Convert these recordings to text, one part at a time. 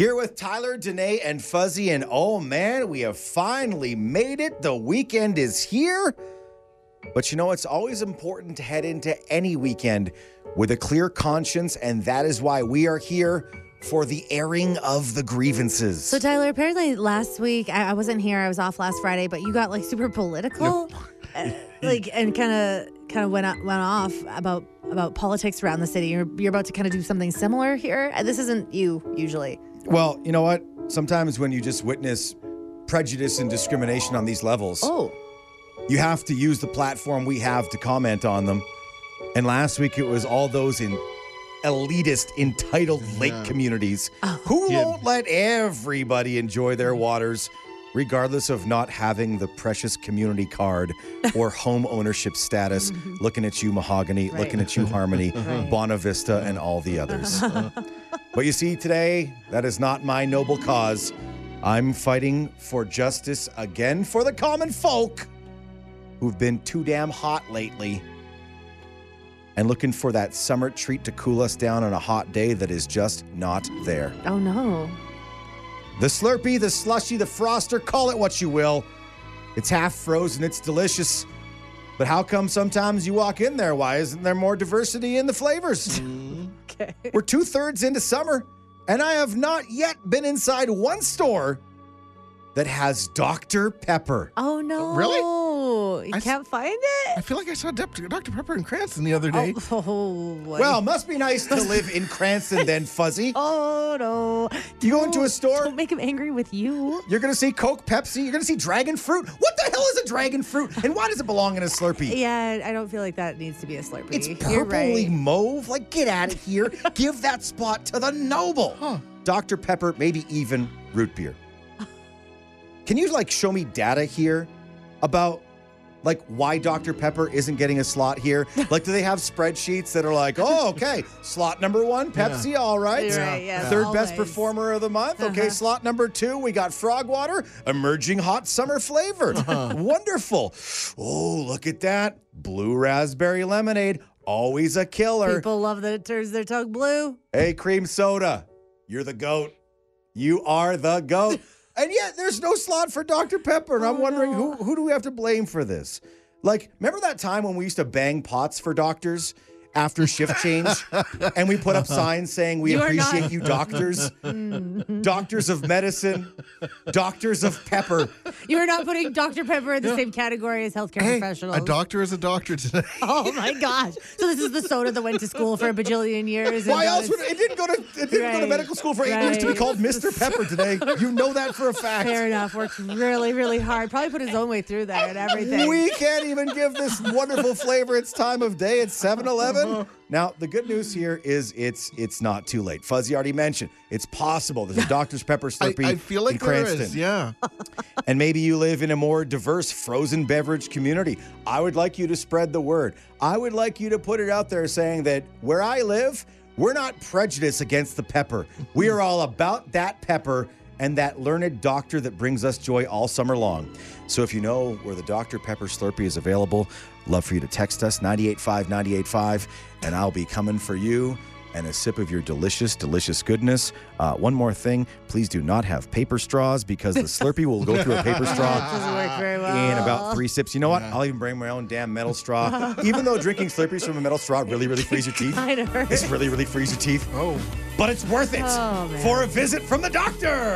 Here with Tyler, Danae, and Fuzzy, and oh man, we have finally made it. The weekend is here. But you know, it's always important to head into any weekend with a clear conscience, and that is why we are here for the airing of the grievances. So Tyler, apparently last week I, I wasn't here. I was off last Friday, but you got like super political, uh, like and kind of kind of went went off about about politics around the city. You're you're about to kind of do something similar here. This isn't you usually. Well, you know what? Sometimes when you just witness prejudice and discrimination on these levels, Oh, you have to use the platform we have to comment on them. And last week it was all those in elitist, entitled lake communities oh. who Yeah. won't let everybody enjoy their waters, regardless of not having the precious community card or home ownership status. Looking at you, Mahogany, Right. looking at you, Harmony, Bonavista, and all the others. but you see, today, that is not my noble cause. I'm fighting for justice again for the common folk who've been too damn hot lately and looking for that summer treat to cool us down on a hot day that is just not there. oh no. The Slurpee, the slushy, the froster, call it what you will. It's half frozen, it's delicious. But how come sometimes you walk in there? Why isn't there more diversity in the flavors? Okay. We're two thirds into summer, and I have not yet been inside one store that has Dr. Pepper. Oh no. Really? You I s- can't find it? I feel like I saw Dr. Dr. Pepper in Cranston the other day. Oh, oh. Well, must be nice to live in Cranston then, Fuzzy. Oh no. You go into a store- Don't make him angry with you. You're going to see Coke, Pepsi. You're going to see dragon fruit. What the hell is a dragon fruit? And why does it belong in a Slurpee? Yeah, I don't feel like that needs to be a Slurpee. It's purpley right. mauve. Like, get out of here. Give that spot to the noble. Dr. Pepper, maybe even root beer. Can you, like, show me data here about, like, why Dr. Pepper isn't getting a slot here? Like, do they have spreadsheets that are like, oh, okay, slot number one, Pepsi, all right. You're right, yeah, Third best always. performer of the month. Okay, Uh-huh. slot number two, we got Frogwater, emerging hot summer flavor. Uh-huh. Wonderful. Oh, look at that. Blue raspberry lemonade, always a killer. People love that it turns their tongue blue. Hey, cream soda, you're the goat. You are the goat. and yet there's no slot for Dr. Pepper. And I'm Oh, wondering no. who, who do we have to blame for this? Like, remember that time when we used to bang pots for doctors? After shift change, and we put up uh-huh. signs saying we You appreciate not- you, doctors, mm. doctors of medicine, doctors of pepper. You are not putting Dr. Pepper in the same category as healthcare Hey, professionals. a doctor is a doctor today. Oh my gosh! So this is the soda that went to school for a bajillion years. Why else would it didn't go to it didn't go to medical school for eight years to be called Mr. Pepper today? You know that for a fact. Fair enough. Worked really, really hard. Probably put his own way through there and everything. We can't even give this wonderful flavor its time of day at 7-Eleven. Uh-huh. Now, the good news here is it's it's not too late. Fuzzy already mentioned it's possible. There's a Dr. Pepper I, Slurpee I feel like in there Cranston. is. Yeah. And maybe you live in a more diverse frozen beverage community. I would like you to spread the word. I would like you to put it out there saying that where I live, we're not prejudiced against the pepper. We are all about that pepper and that learned doctor that brings us joy all summer long. So if you know where the Dr. Pepper Slurpee is available, love for you to text us 985 985 and I'll be coming for you and a sip of your delicious, delicious goodness. Uh, one more thing, please do not have paper straws because the Slurpee will go through a paper straw doesn't work very well. in about three sips. You know what? I'll even bring my own damn metal straw. even though drinking Slurpees from a metal straw really, really frees your teeth. I know. It's really, really frees your teeth. Oh. But it's worth it Oh, for a visit from the doctor.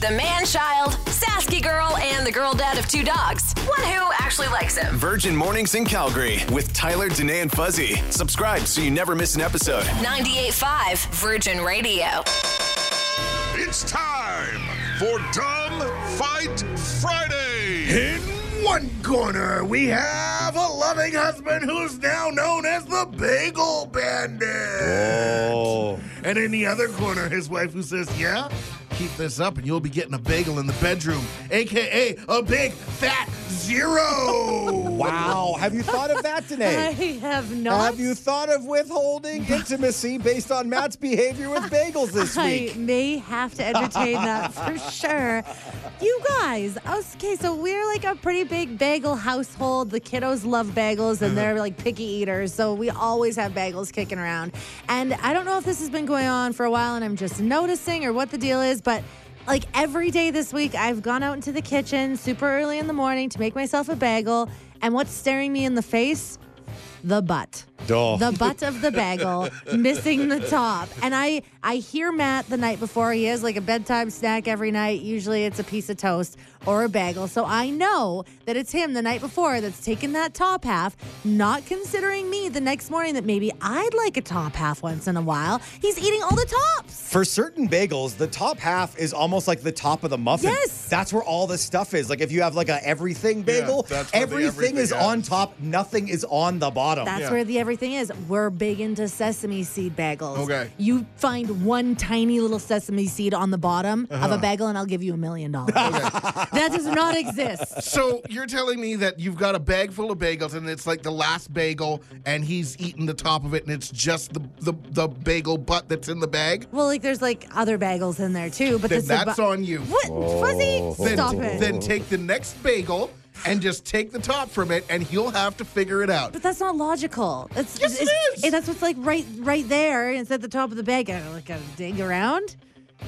The man child, Sasky girl, and the girl dad of two dogs. One who actually likes him. Virgin Mornings in Calgary with Tyler, Danae, and Fuzzy. Subscribe so you never miss an episode. 98.5 Virgin Radio. It's time for Dumb Fight Friday. In one corner, we have a loving husband who's now known as the Bagel Bandit. Oh. And in the other corner, his wife who says, Yeah, keep this up and you'll be getting a bagel in the bedroom, aka a big, fat, zero. Wow. Have you thought of that, today? I have not. Have you thought of withholding intimacy based on Matt's behavior with bagels this I week? may have to entertain that for sure. You guys, okay, so we're like a pretty big bagel household. The kiddos love bagels and uh-huh. they're like picky eaters, so we always have bagels kicking around. And I don't know if this has been going on for a while and I'm just noticing or what the deal is, but like every day this week, I've gone out into the kitchen super early in the morning to make myself a bagel. And what's staring me in the face? The butt. Duh. The butt of the bagel missing the top. And I I hear Matt the night before he has like a bedtime snack every night. Usually it's a piece of toast or a bagel. So I know that it's him the night before that's taking that top half, not considering me the next morning that maybe I'd like a top half once in a while. He's eating all the tops. For certain bagels, the top half is almost like the top of the muffin. Yes. That's where all the stuff is. Like if you have like a everything bagel, that's where the everything is everything on top, nothing is on the bottom. That's Yeah. where the everything is. We're big into sesame seed bagels. Okay. You find one tiny little sesame seed on the bottom of Uh-huh. a bagel, and I'll give you a million dollars. That does not exist. So you're telling me that you've got a bag full of bagels and it's like the last bagel and he's eating the top of it and it's just the the, the bagel butt that's in the bag? Well, like there's like other bagels in there too, but Then this is that's bu- on you. What, Fuzzy? Then, Stop it. then take the next bagel and just take the top from it and he'll have to figure it out. but that's not logical. It's, Yes, it it's- is. eh, That's what's like right, right there. It's at the top of the bag. I don't like gotta dig around.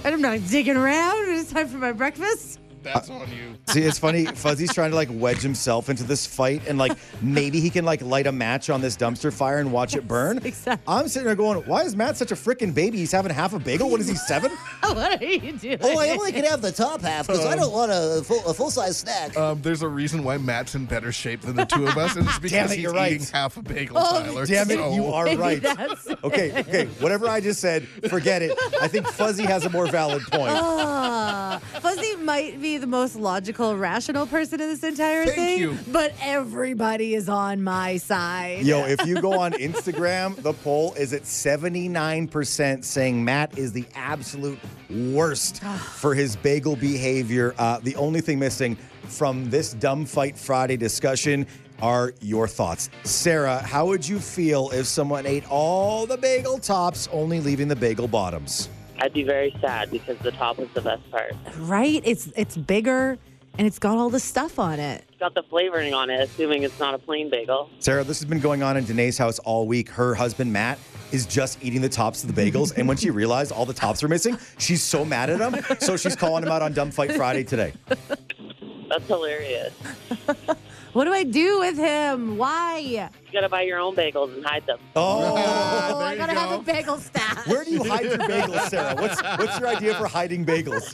And I'm not digging around. It's time for my breakfast. That's on you. See, it's funny. Fuzzy's trying to like wedge himself into this fight, and like maybe he can like light a match on this dumpster fire and watch it burn. exactly. I'm sitting there going, "Why is Matt such a freaking baby? He's having half a bagel. What is he seven? what are you doing? Oh, I only can have the top half because I don't want a full, a full size snack. Um, there's a reason why Matt's in better shape than the two of us, and it's because it, he's right. eating half a bagel, Oh, Tyler. Damn it, So- you are right. Okay, okay. Whatever I just said, forget it. I think Fuzzy has a more valid point. Ah, Fuzzy might be the most logical, rational person in this entire Thank thing, you. but everybody is on my side. Yo, if you go on Instagram, the poll is at 79% saying Matt is the absolute worst for his bagel behavior. Uh, the only thing missing from this Dumb Fight Friday discussion are your thoughts. Sarah, how would you feel if someone ate all the bagel tops, only leaving the bagel bottoms? I'd be very sad because the top is the best part. right? It's it's bigger and it's got all the stuff on it. It's got the flavoring on it, assuming it's not a plain bagel. Sarah, this has been going on in Danae's house all week. Her husband, Matt, is just eating the tops of the bagels. and when she realized all the tops are missing, she's so mad at him. So she's calling him out on Dumb Fight Friday today. That's hilarious. What do I do with him? Why? You gotta buy your own bagels and hide them. Oh, Oh, I gotta have a bagel stash. where do you hide your bagels, Sarah? What's, what's your idea for hiding bagels?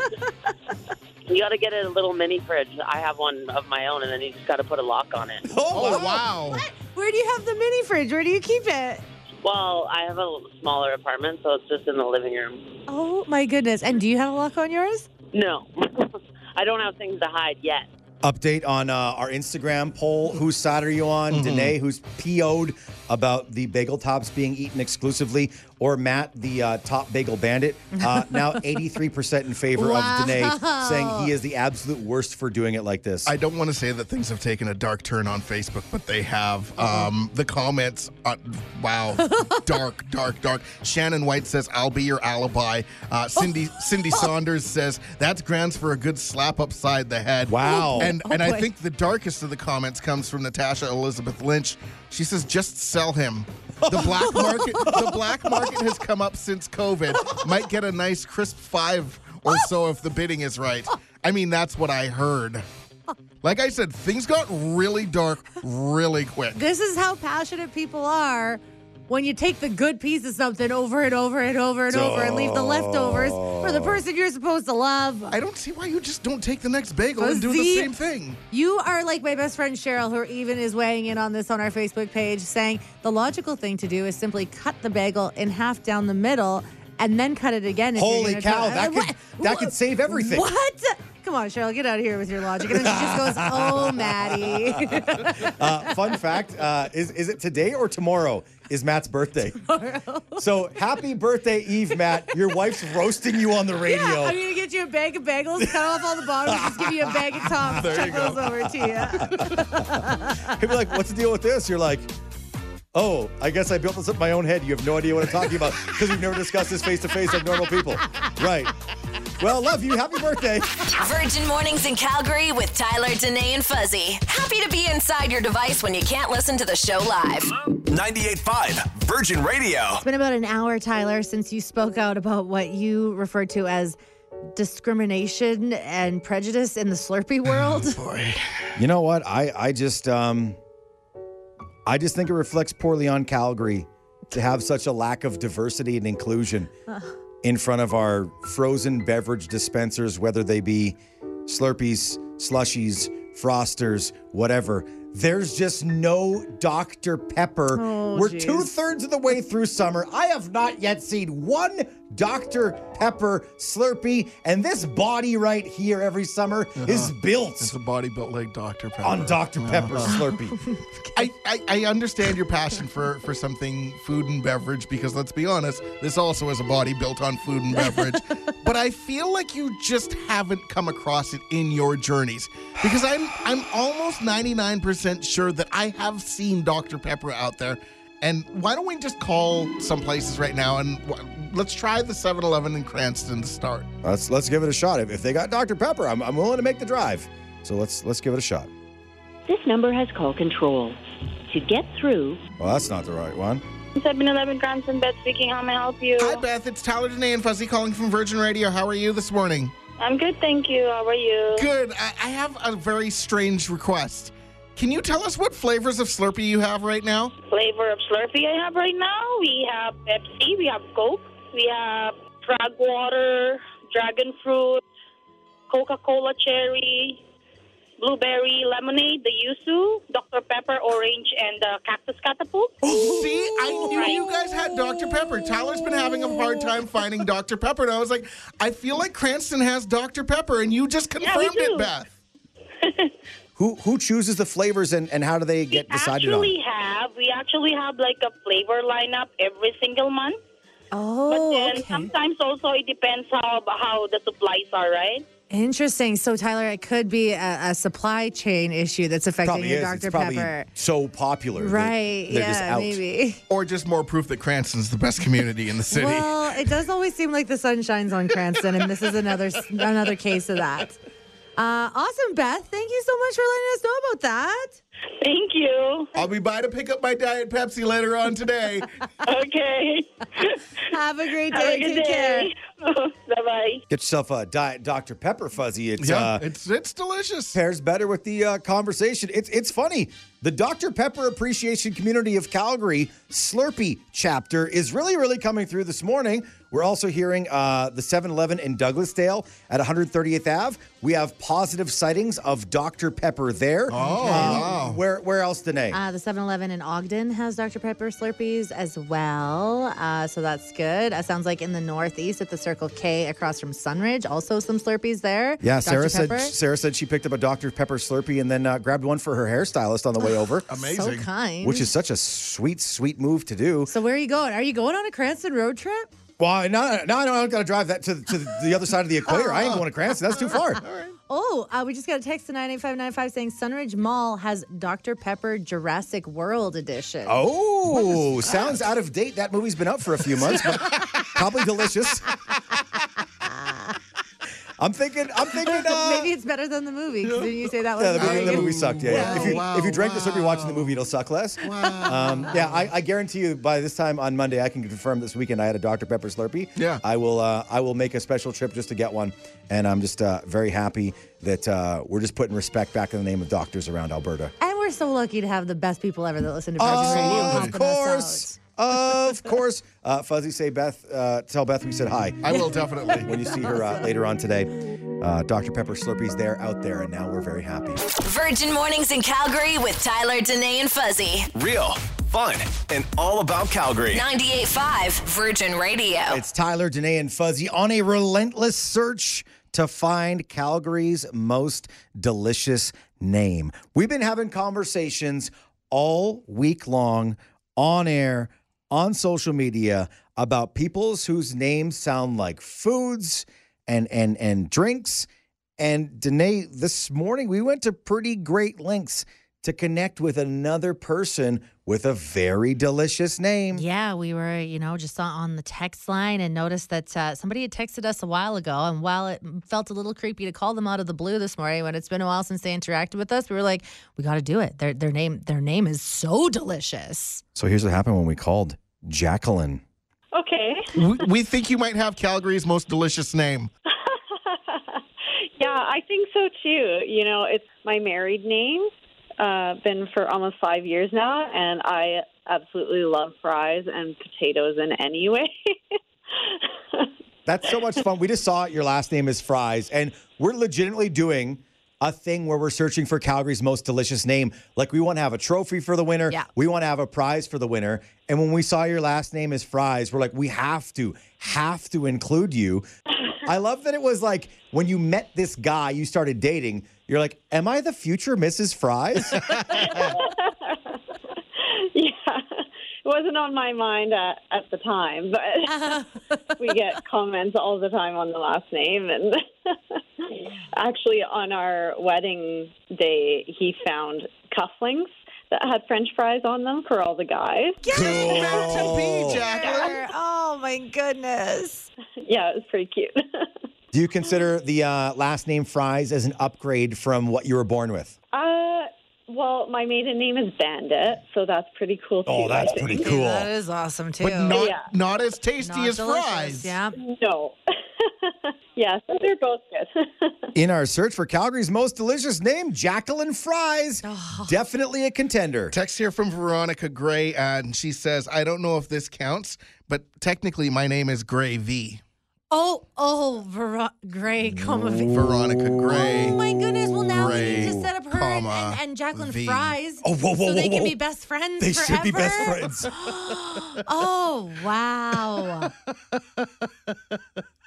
You gotta get a little mini fridge. I have one of my own, and then you just gotta put a lock on it. Oh, oh wow. What? Where do you have the mini fridge? Where do you keep it? Well, I have a smaller apartment, so it's just in the living room. Oh my goodness! And do you have a lock on yours? No, I don't have things to hide yet. Update on uh, our Instagram poll. Whose side are you on? Danae, who's PO'd about the bagel tops being eaten exclusively, or Matt, the uh, top bagel bandit? Uh, now 83% in favor Wow. of Danae, saying he is the absolute worst for doing it like this. I don't want to say that things have taken a dark turn on Facebook, but they have. Um, the comments, uh, wow, dark, dark, dark. Shannon White says, "I'll be your alibi." Uh, Cindy Cindy Saunders says, "That's grounds for a good slap upside the head." Wow. And Oh, and I think the darkest of the comments comes from Natasha Elizabeth Lynch. She says, "Just sell him." The black market, the black market has come up since COVID. Might get a nice crisp five or so if the bidding is right. I mean, that's what I heard. Like I said, things got really dark really quick. This is how passionate people are when you take the good piece of something over and over and over and over and leave the leftovers for the person you're supposed to love. I don't see why you just don't take the next bagel and do the same thing. You are like my best friend Cheryl, who even is weighing in on this on our Facebook page, saying the logical thing to do is simply cut the bagel in half down the middle and then cut it again. Holy cow, that What? could- that could save everything. What? Come on, Cheryl, get out of here with your logic. And then she just goes, "Oh, Maddie." Uh, fun fact: uh, is is it today or tomorrow? Is Matt's birthday? Tomorrow. So happy birthday, Eve, Matt. Your wife's roasting you on the radio. Yeah, I'm gonna get you a bag of bagels, cut off all the bottoms, just give you a bag of tops, There chuck those over to you. He'd be like, "What's the deal with this?" You're like, "Oh, I guess I built this up in my own head. You have no idea what I'm talking about because we've never discussed this face to face like normal people." Right. Well, love you. Happy birthday. Virgin Mornings in Calgary with Tyler, Danae, and Fuzzy. Happy to be inside your device when you can't listen to the show live. 98.5 Virgin Radio. It's been about an hour, Tyler, since you spoke out about what you referred to as discrimination and prejudice in the Slurpee world. You know what? I I just um I just think it reflects poorly on Calgary to have such a lack of diversity and inclusion in front of our frozen beverage dispensers, whether they be Slurpees, slushies, frosters, whatever. There's just no Dr. Pepper. Oh, We're two thirds of the way through summer. I have not yet seen one Dr. Pepper Slurpee, and this body right here every summer uh-huh. is built It's a body built like Dr. Pepper. on Dr. Uh-huh. Pepper Slurpee. I, I, I understand your passion for, for something food and beverage because let's be honest, this also is a body built on food and beverage. but I feel like you just haven't come across it in your journeys because I'm I'm almost 99% sure that I have seen Dr. Pepper out there. And why don't we just call some places right now and w- let's try the 7-Eleven in Cranston to start. let's let's give it a shot. If, if they got Dr. Pepper, I'm, I'm willing to make the drive. So let's let's give it a shot. This number has call control. To get through, Well, that's not the right one. 7-Eleven Cranston, Beth speaking. How may I help you? Hi Beth, it's Tyler Danae and Fuzzy calling from Virgin Radio. How are you this morning? I'm good, thank you. How are you? Good. I, I have a very strange request. Can you tell us what flavors of Slurpee you have right now? Flavor of Slurpee I have right now. We have Pepsi. We have Coke. We have Frog Water, Dragon Fruit, Coca-Cola Cherry, Blueberry Lemonade, the Yuzu, Dr. Pepper Orange, and the Cactus Catapult. Oh, see, I knew you guys had Dr. Pepper. Tyler's been having a hard time finding Dr. Pepper, and I was like, I feel like Cranston has Dr. Pepper, and you just confirmed it. Beth. Who who chooses the flavors and, and how do they get decided on? actually have we actually have like a flavor lineup every single month. Oh, But then okay. sometimes also it depends how how the supplies are, right? Interesting. So, Tyler, it could be a, a supply chain issue that's affecting Probably your is. Dr. It's probably Pepper. so popular. that Right. they're just Yeah, out. maybe. Or just more proof that Cranston's the best community in the city. Well, it does always seem like the sun shines on Cranston, and this is another another case of that. Uh, awesome, Beth. Thank you so much for letting us know about that. Thank you. I'll be by to pick up my Diet Pepsi later on today. Okay. Have a great day. a good Take care. bye bye. Get yourself a Diet Dr. Pepper fuzzy. It's yeah, uh, it's it's delicious. pairs better with the uh, conversation. It's it's funny. The Dr. Pepper Appreciation Community of Calgary Slurpee chapter is really really coming through this morning. We're also hearing uh, the 7-Eleven in Douglasdale at 130th Ave. We have positive sightings of Dr. Pepper there. Oh, Um, wow. Where where else, Danae? Uh, the 7 Eleven in Ogden has Dr. Pepper Slurpees as well. Uh, so that's good. Uh, sounds like in the Northeast at the Circle K across from Sunridge, also some Slurpees there. yeah, Dr. Sarah said Sarah said she picked up a Dr. Pepper Slurpee and then uh, grabbed one for her hairstylist on the way over, Amazing. So kind. which is such a sweet sweet move to do. So where are you going? Are you going on a Cranston road trip? Well, now, now I don't got to drive that to, to the other side of the equator. I ain't going to Cranston. That's too far. Oh, uh, we just got a text to 98595 saying Sunridge Mall has Dr. Pepper Jurassic World edition. Oh, sounds out of date. That movie's been up for a few months, but probably delicious. I'm thinking. I'm thinking. Uh, Maybe it's better than the movie. 'cause Didn't you say that was yeah, the movie, the movie sucked. Yeah, yeah. If you Wow, if you drank this or you're watching the movie, it'll suck less. Um, yeah, I, I guarantee you by this time on Monday, I can confirm this weekend I had a Dr Pepper Slurpee. Yeah. I will. Uh, I will make a special trip just to get one, and I'm just uh, very happy that uh, we're just putting respect back in the name of doctors around Alberta. And we're so lucky to have the best people ever that listen to Virgin Radio. Of helping us course. Of course. Uh, Fuzzy, say Beth, uh, tell Beth we said hi. I will definitely. When you see her uh, later on today, uh, Dr. Pepper Slurpee's there, out there, and now we're very happy. Virgin Mornings in Calgary with Tyler, Danae, and Fuzzy. Real, fun, and all about Calgary. 98.5 Virgin Radio. It's Tyler, Danae, and Fuzzy on a relentless search to find Calgary's most delicious name. We've been having conversations all week long on air, on social media about people's whose names sound like foods and and and drinks. And Danae, this morning we went to pretty great lengths to connect with another person with a very delicious name. Yeah, we were, you know, just on- on the text line and noticed that uh, somebody had texted us a while ago. And while it felt a little creepy to call them out of the blue this morning, when it's been a while since they interacted with us, we were like, we got to do it. Their their name their name is so delicious. So here's what happened when we called Jacqueline. Okay. we, we think you might have Calgary's most delicious name. Yeah, I think so too. You know, it's my married name. Uh, been for almost five years now, and I absolutely love fries and potatoes in any way. That's so much fun. We just saw it. Your last name is Fries, and we're legitimately doing a thing where we're searching for Calgary's most delicious name. Like we want to have a trophy for the winner. Yeah. We want to have a prize for the winner. And when we saw your last name is Fries, we're like, we have to, have to include you. I love that it was like when you met this guy you started dating, you're like, Am I the future Mrs. Fries? yeah, it wasn't on my mind at, at the time, but we get comments all the time on the last name. And actually, on our wedding day, he found cufflinks that had French fries on them for all the guys. Meant to be, Jacqueline. Oh my goodness. Yeah, it was pretty cute. Do you consider the uh, last name Fries as an upgrade from what you were born with? Uh, well, my maiden name is Bandit, so that's pretty cool oh, too. Oh, that's pretty cool. That is awesome too. But not Yeah. not as tasty Not as delicious, fries. Yeah. No. yeah, so they're both good. In our search for Calgary's most delicious name, Jacqueline Fries. Oh. Definitely a contender. Text here from Veronica Gray, and she says, I don't know if this counts, but technically my name is Gray V. Oh, oh, Ver- Gray, comma V. Veronica oh Gray. Oh my goodness! Well, now we need to set up her and, comma, and, and Jacqueline V. Fries. Oh, whoa, whoa, so they whoa, can whoa. be best friends. They should be best forever? friends. oh wow!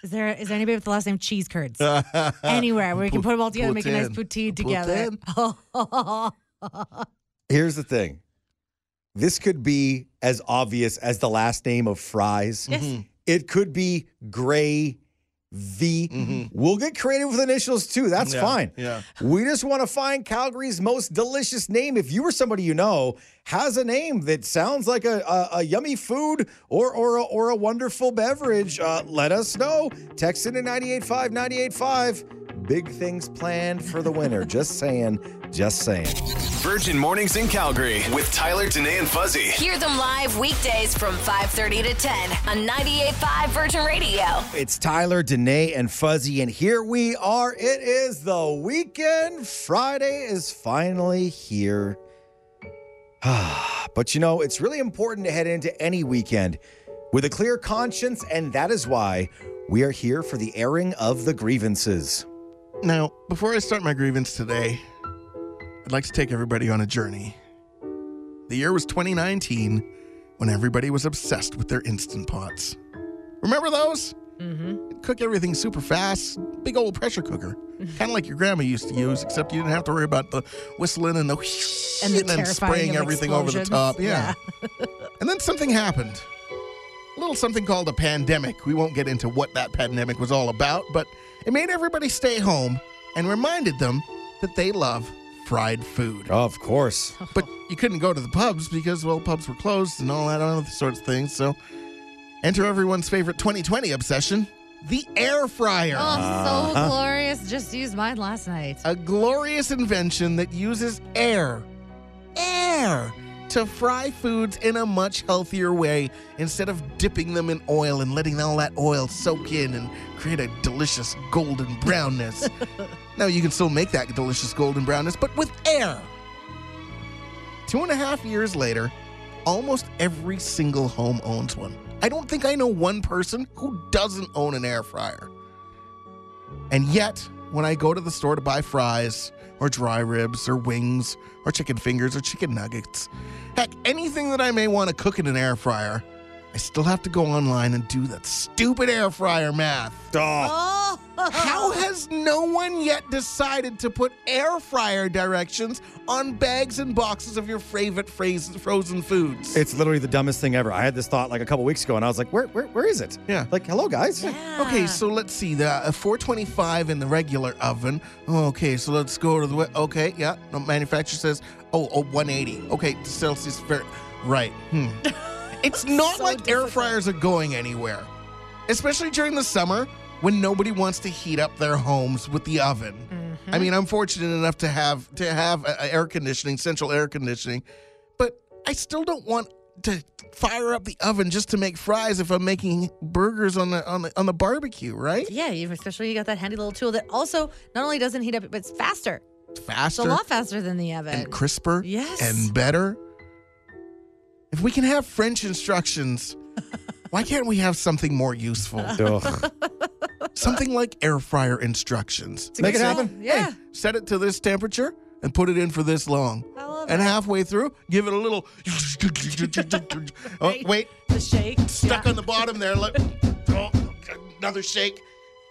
is there is there anybody with the last name Cheese Curds anywhere where we can put them all together, and make a nice poutine together? Here's the thing this could be as obvious as the last name of Fries. Yes. Mm-hmm. It could be Gray V. We'll get creative with initials too. That's Yeah, fine. yeah. We just want to find Calgary's most delicious name. If you or somebody you know has a name that sounds like a, a, a yummy food or or a, or a wonderful beverage, uh, let us know. Text in to 985 985. Big things planned for the winter. just saying. Just saying. Virgin Mornings in Calgary with Tyler, Danae, and Fuzzy. Hear them live weekdays from 5:30 to 10 on 98.5 Virgin Radio. It's Tyler, Danae, and Fuzzy, and here we are. It is the weekend. Friday is finally here. but you know, it's really important to head into any weekend with a clear conscience, and that is why we are here for the airing of the grievances. Now, before I start my grievance today, I'd like to take everybody on a journey. The year was 2019 when everybody was obsessed with their Instant Pots. Remember those? Mm-hmm. Cook everything super fast. Big old pressure cooker. kind of like your grandma used to use, except you didn't have to worry about the whistling and the whoosh And the then spraying everything over the top. Yeah. and then something happened. A little something called a pandemic. We won't get into what that pandemic was all about, but it made everybody stay home and reminded them that they love fried food. Of course. But you couldn't go to the pubs because, well, pubs were closed and all that other sorts of things. So enter everyone's favorite 2020 obsession the air fryer. Oh, so uh-huh. glorious! Just used mine last night. A glorious invention that uses air, air, to fry foods in a much healthier way instead of dipping them in oil and letting all that oil soak in and create a delicious golden brownness. now, you can still make that delicious golden brownness, but with air. Two and a half years later, almost every single home owns one. I don't think I know one person who doesn't own an air fryer. And yet, when I go to the store to buy fries, or dry ribs, or wings, or chicken fingers, or chicken nuggets, heck, anything that I may want to cook in an air fryer, I still have to go online and do that stupid air fryer math. Oh. How has no one yet decided to put air fryer directions on bags and boxes of your favorite phrase- frozen foods? It's literally the dumbest thing ever. I had this thought like a couple weeks ago, and I was like, "Where, where, where is it?" Yeah. Like, hello, guys. Okay, so let's see. The uh, 425 in the regular oven. Okay, so let's go to the. Okay, yeah. No, manufacturer says, oh, oh 180. Okay, Celsius. Fair. Right. Hmm. It's not So like air fryers are going anywhere, especially during the summer when nobody wants to heat up their homes with the oven. Mm-hmm. I mean, I'm fortunate enough to have to have uh, air conditioning, central air conditioning, but I still don't want to fire up the oven just to make fries if I'm making burgers on the on the on the barbecue, right? Yeah, especially you got that handy little tool that also not only doesn't heat up, but it's faster. It's It's faster a lot faster than the oven. and crisper Yes. and better. If we can have French instructions, why can't we have something more useful? Something like air fryer instructions. Make it happen. Yeah. Hey, set it to this temperature and put it in for this long. I love and it. halfway through, give it a little. oh, wait, The shake. stuck Yeah. on the bottom there. Let, oh, another shake.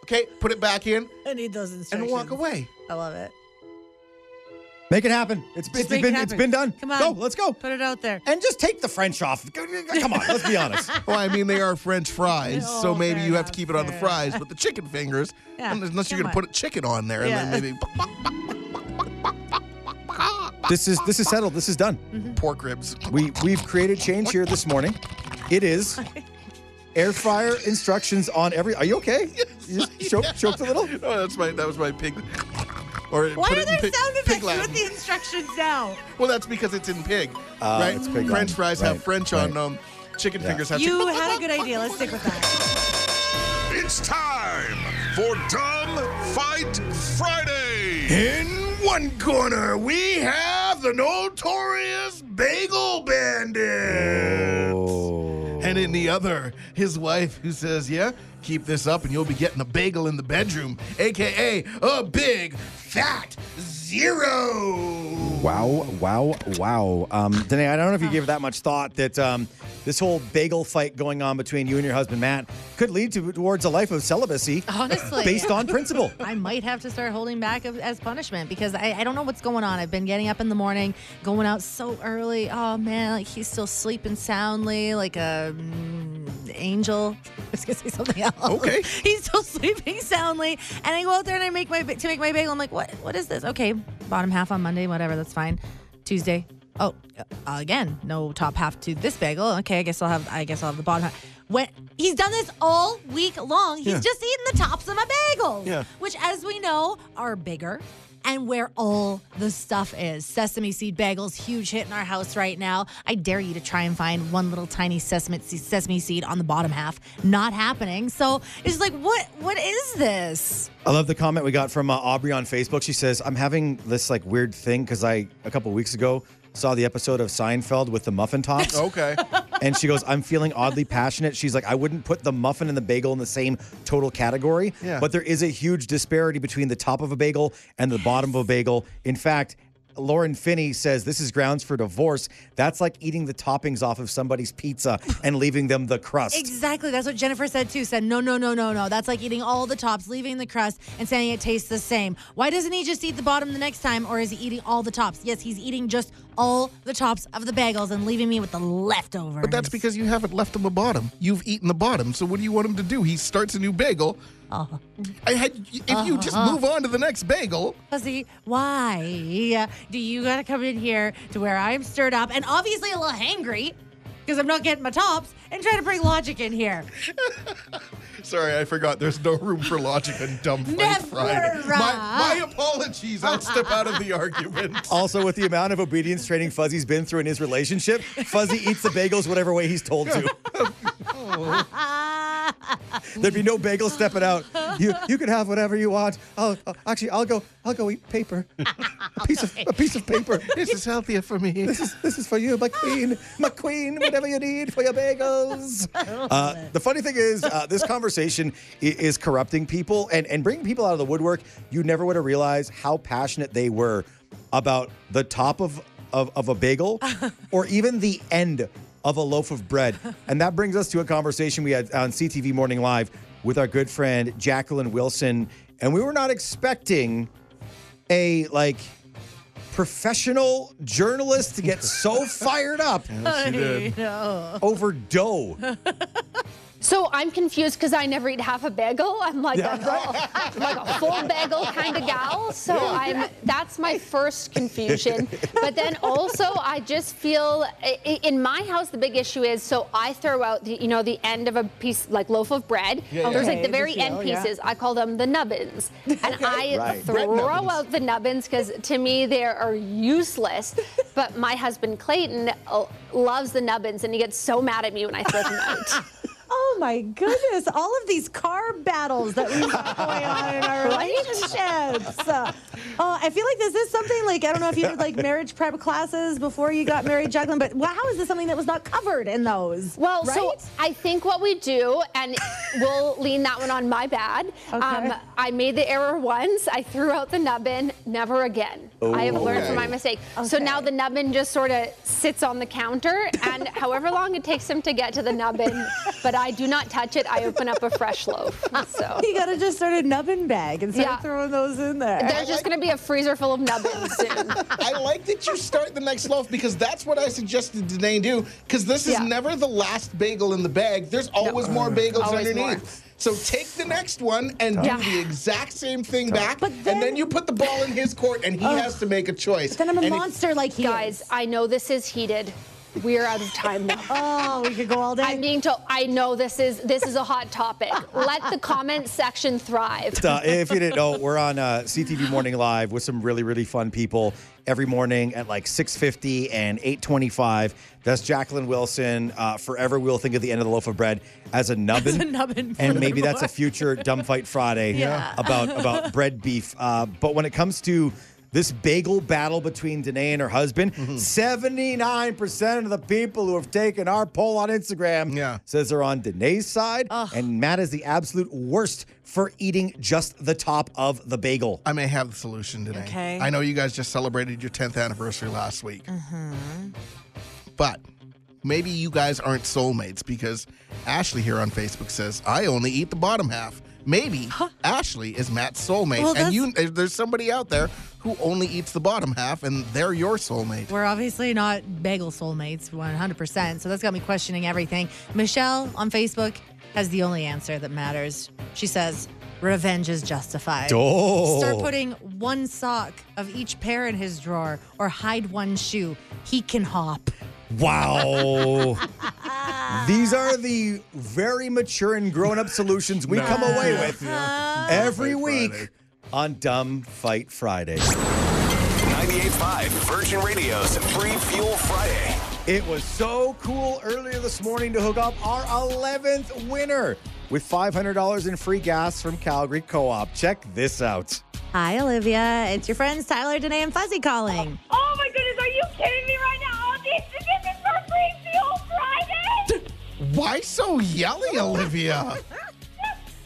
Okay, put it back in I need those instructions. and walk away. I love it. Make it happen. It's, Just it's make it been happen. it's been done. Come on. Go, let's go. Put it out there. And just take the French off. Come on, let's be honest. Well, I mean, they are French fries, Oh, so maybe you have to keep it on the fries. But the chicken fingers, Yeah, unless you're going to put a chicken on there, Yeah. and then maybe This is this is settled. This is done. Mm-hmm. pork ribs. We we've created change here this morning. It is air fryer instructions on every. Are you okay? You just choked, choked a little. Oh, that's my that was my pig. Or Why put are it in there pig, sound effects Latin. with the instructions now? Well, that's because it's in pig, Ah, right? it's pig French Latin. fries have Right, French on right. them. Chicken fingers have. Chicken. You chicken- had a good idea. Let's stick with that. It's time for Dumb Fight Friday. In one corner, we have the notorious Bagel Bandit. Oh. And in the other, his wife, who says, "Yeah, keep this up, and you'll be getting a bagel in the bedroom, aka a big fat zero. Wow, wow, wow. Um, Danae, I don't know if you gave it that much thought that um, this whole bagel fight going on between you and your husband Matt could lead to towards a life of celibacy Honestly. based on principle. I might have to start holding back as punishment because I, I don't know what's going on. I've been getting up in the morning, going out so early. Oh man, like he's still sleeping soundly, like a mm, angel. I was gonna say something else. Okay. he's still sleeping soundly, and I go out there and I make my to make my bagel. I'm like, what? What is this? Okay, bottom half on Monday, whatever. That's fine. Tuesday. Oh, uh, again, no top half to this bagel. Okay, I guess I'll have. I guess I'll have the bottom half. When he's done this all week long, he's Yeah. just eating the tops of my bagels, Yeah. which, as we know, are bigger and where all the stuff is. Sesame seed bagels, huge hit in our house right now. I dare you to try and find one little tiny sesame sesame seed on the bottom half. Not happening. So it's like, what? What is this? I love the comment we got from uh, Aubrey on Facebook. She says, "I'm having this like weird thing because I a couple weeks ago saw the episode of Seinfeld with the muffin tops." Okay. and she goes, I'm feeling oddly passionate. She's like, I wouldn't put the muffin and the bagel in the same total category, Yeah. but there is a huge disparity between the top of a bagel and the bottom of a bagel. In fact, Lauren Finney says this is grounds for divorce. That's like eating the toppings off of somebody's pizza and leaving them the crust. Exactly. That's what Jennifer said too. Said, no, no, no, no, no. That's like eating all the tops, leaving the crust, and saying it tastes the same. Why doesn't he just eat the bottom the next time, or is he eating all the tops? Yes, he's eating just all the tops of the bagels and leaving me with the leftovers. But that's because you haven't left him a bottom. You've eaten the bottom. So what do you want him to do? He starts a new bagel. Uh-huh. I had, if you just move on to the next bagel, Fuzzy, why do you gotta come in here to where I'm stirred up and obviously a little hangry because I'm not getting my tops and try to bring logic in here? Sorry, I forgot. There's no room for logic and dumb fight Never. Friday. My, my apologies. I'll step out of the argument. Also, with the amount of obedience training Fuzzy's been through in his relationship, Fuzzy eats the bagels whatever way he's told to. There'd be no bagel stepping out. You you can have whatever you want. Oh, oh, actually, I'll go. I'll go eat paper. A piece of a piece of paper. This is healthier for me. This is this is for you, my queen, my queen. Whatever you need for your bagels. Uh, the funny thing is, uh, this conversation i- is corrupting people and and bringing people out of the woodwork. You never would have realized how passionate they were about the top of of, of a bagel, or even the end of a loaf of bread. And that brings us to a conversation we had on CTV Morning Live with our good friend Jacqueline Wilson, and we were not expecting a like professional journalist to get so fired up I know. over dough. So I'm confused because I never eat half a bagel. I'm like, a, I'm like a full bagel kind of gal. So I'm that's my first confusion. But then also I just feel i- i- in my house the big issue is so I throw out the you know the end of a piece like loaf of bread. Yeah, There's like the very Okay, end yeah. pieces. I call them the nubbins, and I Right. Throw nubbins. out the nubbins because to me they are useless. But my husband Clayton uh, loves the nubbins, and he gets so mad at me when I throw them out. Oh my goodness! All of these carb battles that we've got going on in our relationships. Uh, oh, I feel like this is something like I don't know if you did like marriage prep classes before you got married, Jacqueline. But how is this something that was not covered in those? Well, right? so I think what we do, and we'll lean that one on my bad. Um, I made the error once. I threw out the nubbin. Never again. I have learned from my Okay. mistake. So now the nubbin just sort of sits on the counter, and however long it takes him to get to the nubbin, but I do not touch it. I open up a fresh loaf. So you gotta just start a nubbin bag and start Yeah. throwing those in there. there's just going to be a freezer full of nubbins soon. I like that you start the next loaf because that's what I suggested Danae do. Because this is Yeah. never the last bagel in the bag. There's always more bagels Always more. underneath. So take the next one and Yeah. do the exact same thing back, But and then- then you put the ball in his court, and he has to make a choice. Then I'm a And it- monster like he Guys, is. I know this is heated. We are out of time now. Oh, we could go all day. I'm being told. I know this is this is a hot topic. Let the comment section thrive. Uh, if you didn't know, we're on uh, CTV Morning Live with some really, really fun people every morning at like 6.50 and 8.25. That's Jacqueline Wilson. Uh, forever we'll think of the end of the loaf of bread as a nubbin. As a nubbin and maybe that's a future Dumb Fight Friday Yeah. about, about bread beef. Uh, but when it comes to this bagel battle between Danae and her husband, mm-hmm. 79% of the people who have taken our poll on Instagram Yeah. says they're on Danae's side. And Matt is the absolute worst for eating just the top of the bagel. I may have the solution today. Okay. I know you guys just celebrated your 10th anniversary last week. Mm-hmm. But maybe you guys aren't soulmates because Ashley here on Facebook says, I only eat the bottom half. Maybe Ashley is Matt's soulmate. Well, and you there's somebody out there who only eats the bottom half and they're your soulmate. We're obviously not bagel soulmates 100%. So that's got me questioning everything. Michelle on Facebook has the only answer that matters. She says, Revenge is justified. Oh. Start putting one sock of each pair in his drawer or hide one shoe. He can hop. Wow. These are the very mature and grown up solutions we come away with uh-huh. every week on Dumb Fight Friday. 98.5 Virgin Radio's Free Fuel Friday. It was so cool earlier this morning to hook up our 11th winner with $500 in free gas from Calgary Co op. Check this out. Hi, Olivia. It's your friends Tyler, Danae, and Fuzzy calling. Oh my goodness, are you kidding me Why so yelly, Olivia?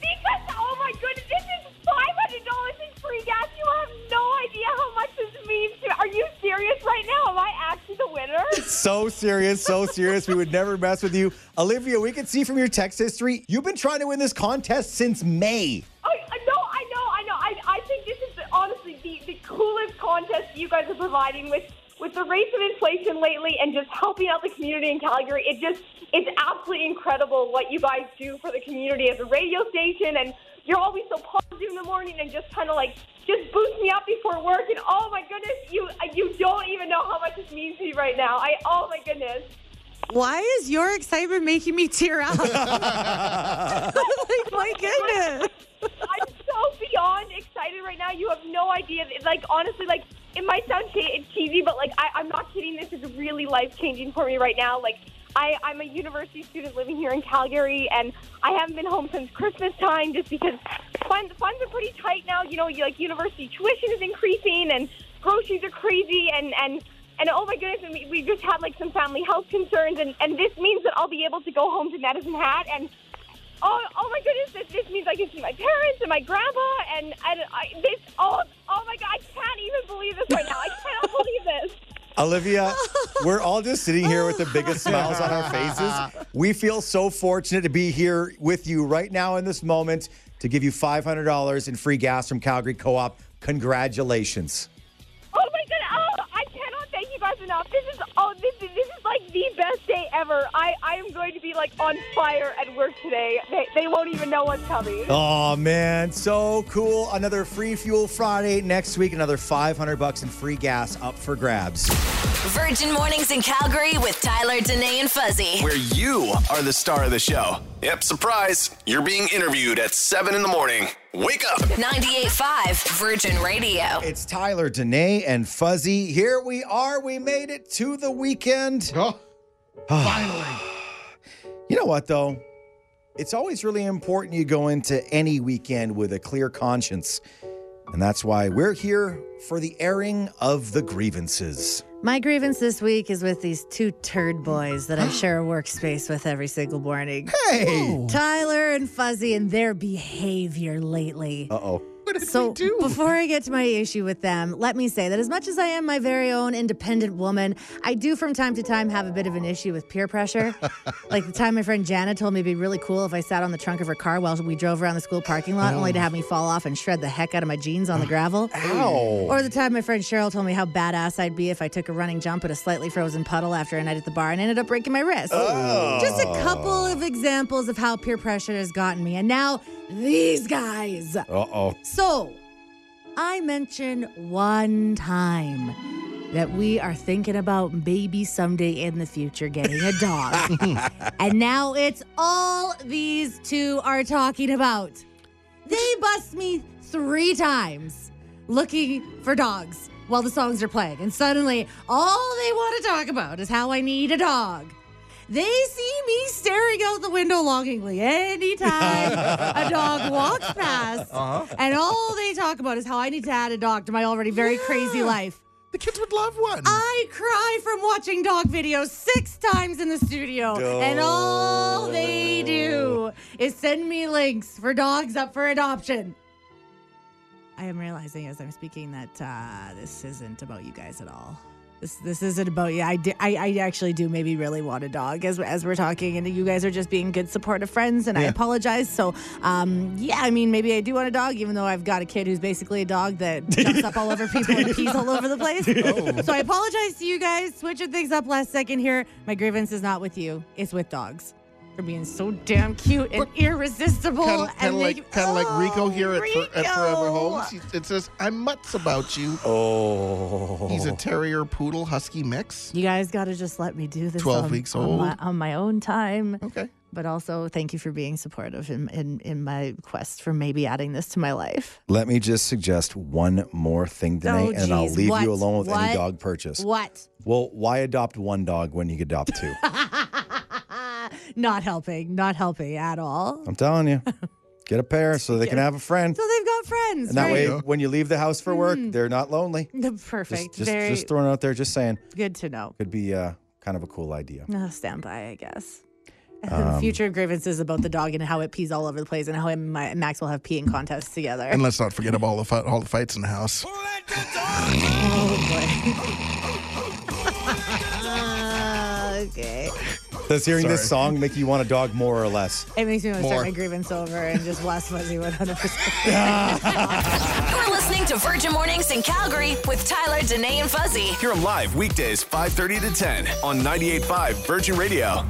Because, oh my goodness, this is $500 in free gas. You have no idea how much this means to Are you serious right now? Am I actually the winner? So serious, so serious. We would never mess with you. Olivia, we can see from your text history, you've been trying to win this contest since May. I, I know, I know, I know. I, I think this is the, honestly the, the coolest contest you guys are providing with with the rates of inflation lately and just helping out the community in Calgary. It just it's absolutely incredible what you guys do for the community as a radio station and you're always so positive in the morning and just kind of like just boost me up before work and oh my goodness you you don't even know how much this means to me right now i oh my goodness Why is your excitement making me tear up? like, my goodness. I'm so beyond excited right now. You have no idea. Like honestly, like it might sound che- cheesy, but like I, I'm not kidding. This is really life changing for me right now. Like I, I'm a university student living here in Calgary, and I haven't been home since Christmas time just because funds funds are pretty tight now. You know, you, like university tuition is increasing, and groceries are crazy, and and. And oh my goodness, and we, we just had like some family health concerns, and, and this means that I'll be able to go home to Medicine Hat and Oh, oh my goodness! This, this means I can see my parents and my grandpa, and and I, this. Oh, oh my God! I can't even believe this right now. I cannot believe this. Olivia, we're all just sitting here with the biggest smiles on our faces. We feel so fortunate to be here with you right now in this moment to give you $500 in free gas from Calgary Co op. Congratulations. Like the best day ever. I I am going to be like on fire at work today. They they won't even know what's coming. Oh man, so cool. Another free fuel Friday next week, another 500 bucks in free gas up for grabs. Virgin Mornings in Calgary with Tyler, Danae, and Fuzzy. Where you are the star of the show. Yep, surprise. You're being interviewed at 7 in the morning. Wake up. 98.5 Virgin Radio. It's Tyler, Danae, and Fuzzy. Here we are. We made it to the weekend. Oh, finally. You know what, though? It's always really important you go into any weekend with a clear conscience. And that's why we're here for the airing of the grievances. My grievance this week is with these two turd boys that I share a workspace with every single morning. Hey! Tyler and Fuzzy and their behavior lately. Uh oh. So before I get to my issue with them, let me say that as much as I am my very own independent woman, I do from time to time have a bit of an issue with peer pressure. like the time my friend Jana told me it'd be really cool if I sat on the trunk of her car while we drove around the school parking lot, only to have me fall off and shred the heck out of my jeans on the gravel. Ow. Or the time my friend Cheryl told me how badass I'd be if I took a running jump at a slightly frozen puddle after a night at the bar and ended up breaking my wrist. Oh. Just a couple of examples of how peer pressure has gotten me. And now these guys. Uh oh. So, I mentioned one time that we are thinking about maybe someday in the future getting a dog. and now it's all these two are talking about. They bust me three times looking for dogs while the songs are playing. And suddenly, all they want to talk about is how I need a dog. They see me staring out the window longingly anytime a dog walks past. Uh-huh. And all they talk about is how I need to add a dog to my already very crazy life. The kids would love one. I cry from watching dog videos six times in the studio, and all they do is send me links for dogs up for adoption. I am realizing as I'm speaking that uh, this isn't about you guys at all. This this isn't about you. I, di- I I actually do maybe really want a dog as as we're talking, and you guys are just being good supportive friends, and I Yeah. apologize. So um yeah, I mean maybe I do want a dog, even though I've got a kid who's basically a dog that jumps up all over people and pees all over the place. So I apologize to you guys. Switching things up last second here. My grievance is not with you; it's with dogs for being so damn cute and irresistible. Kind of and like, make- kind of like Rico oh, here at, For, at Forever Rico. Homes. He- It says, "I'm mutts about you." Oh. He's a terrier poodle husky mix. You guys got to just let me do this. 12 on, weeks on my, old. on my own time. Okay. But also, thank you for being supportive in, in, in my quest for maybe adding this to my life. Let me just suggest one more thing, Danae, Oh, and I'll leave What? you alone with any dog purchase. What? Well, why adopt one dog when you could adopt two? Not helping. Not helping at all. I'm telling you. Get a pair so they can have a friend. So they've got friends. And that right? way, when you leave the house for work, they're not lonely. Perfect. Just, just, Very just throwing it out there, just saying. good to know. Could be uh, kind of a cool idea. Uh, stand by, I guess. Um, Future grievances about the dog and how it pees all over the place and how him and my, Max will have peeing contests together. And let's not forget about all the fi- all the fights in the house. Ah, okay. Does hearing this song make you want a dog more or less? It makes me want to start my grievance over and just blast Fuzzy 100%. You're listening to Virgin Mornings in Calgary with Tyler, Danae, and Fuzzy. Hear 'em live weekdays 5:30 to 10 on 98.5 Virgin Radio.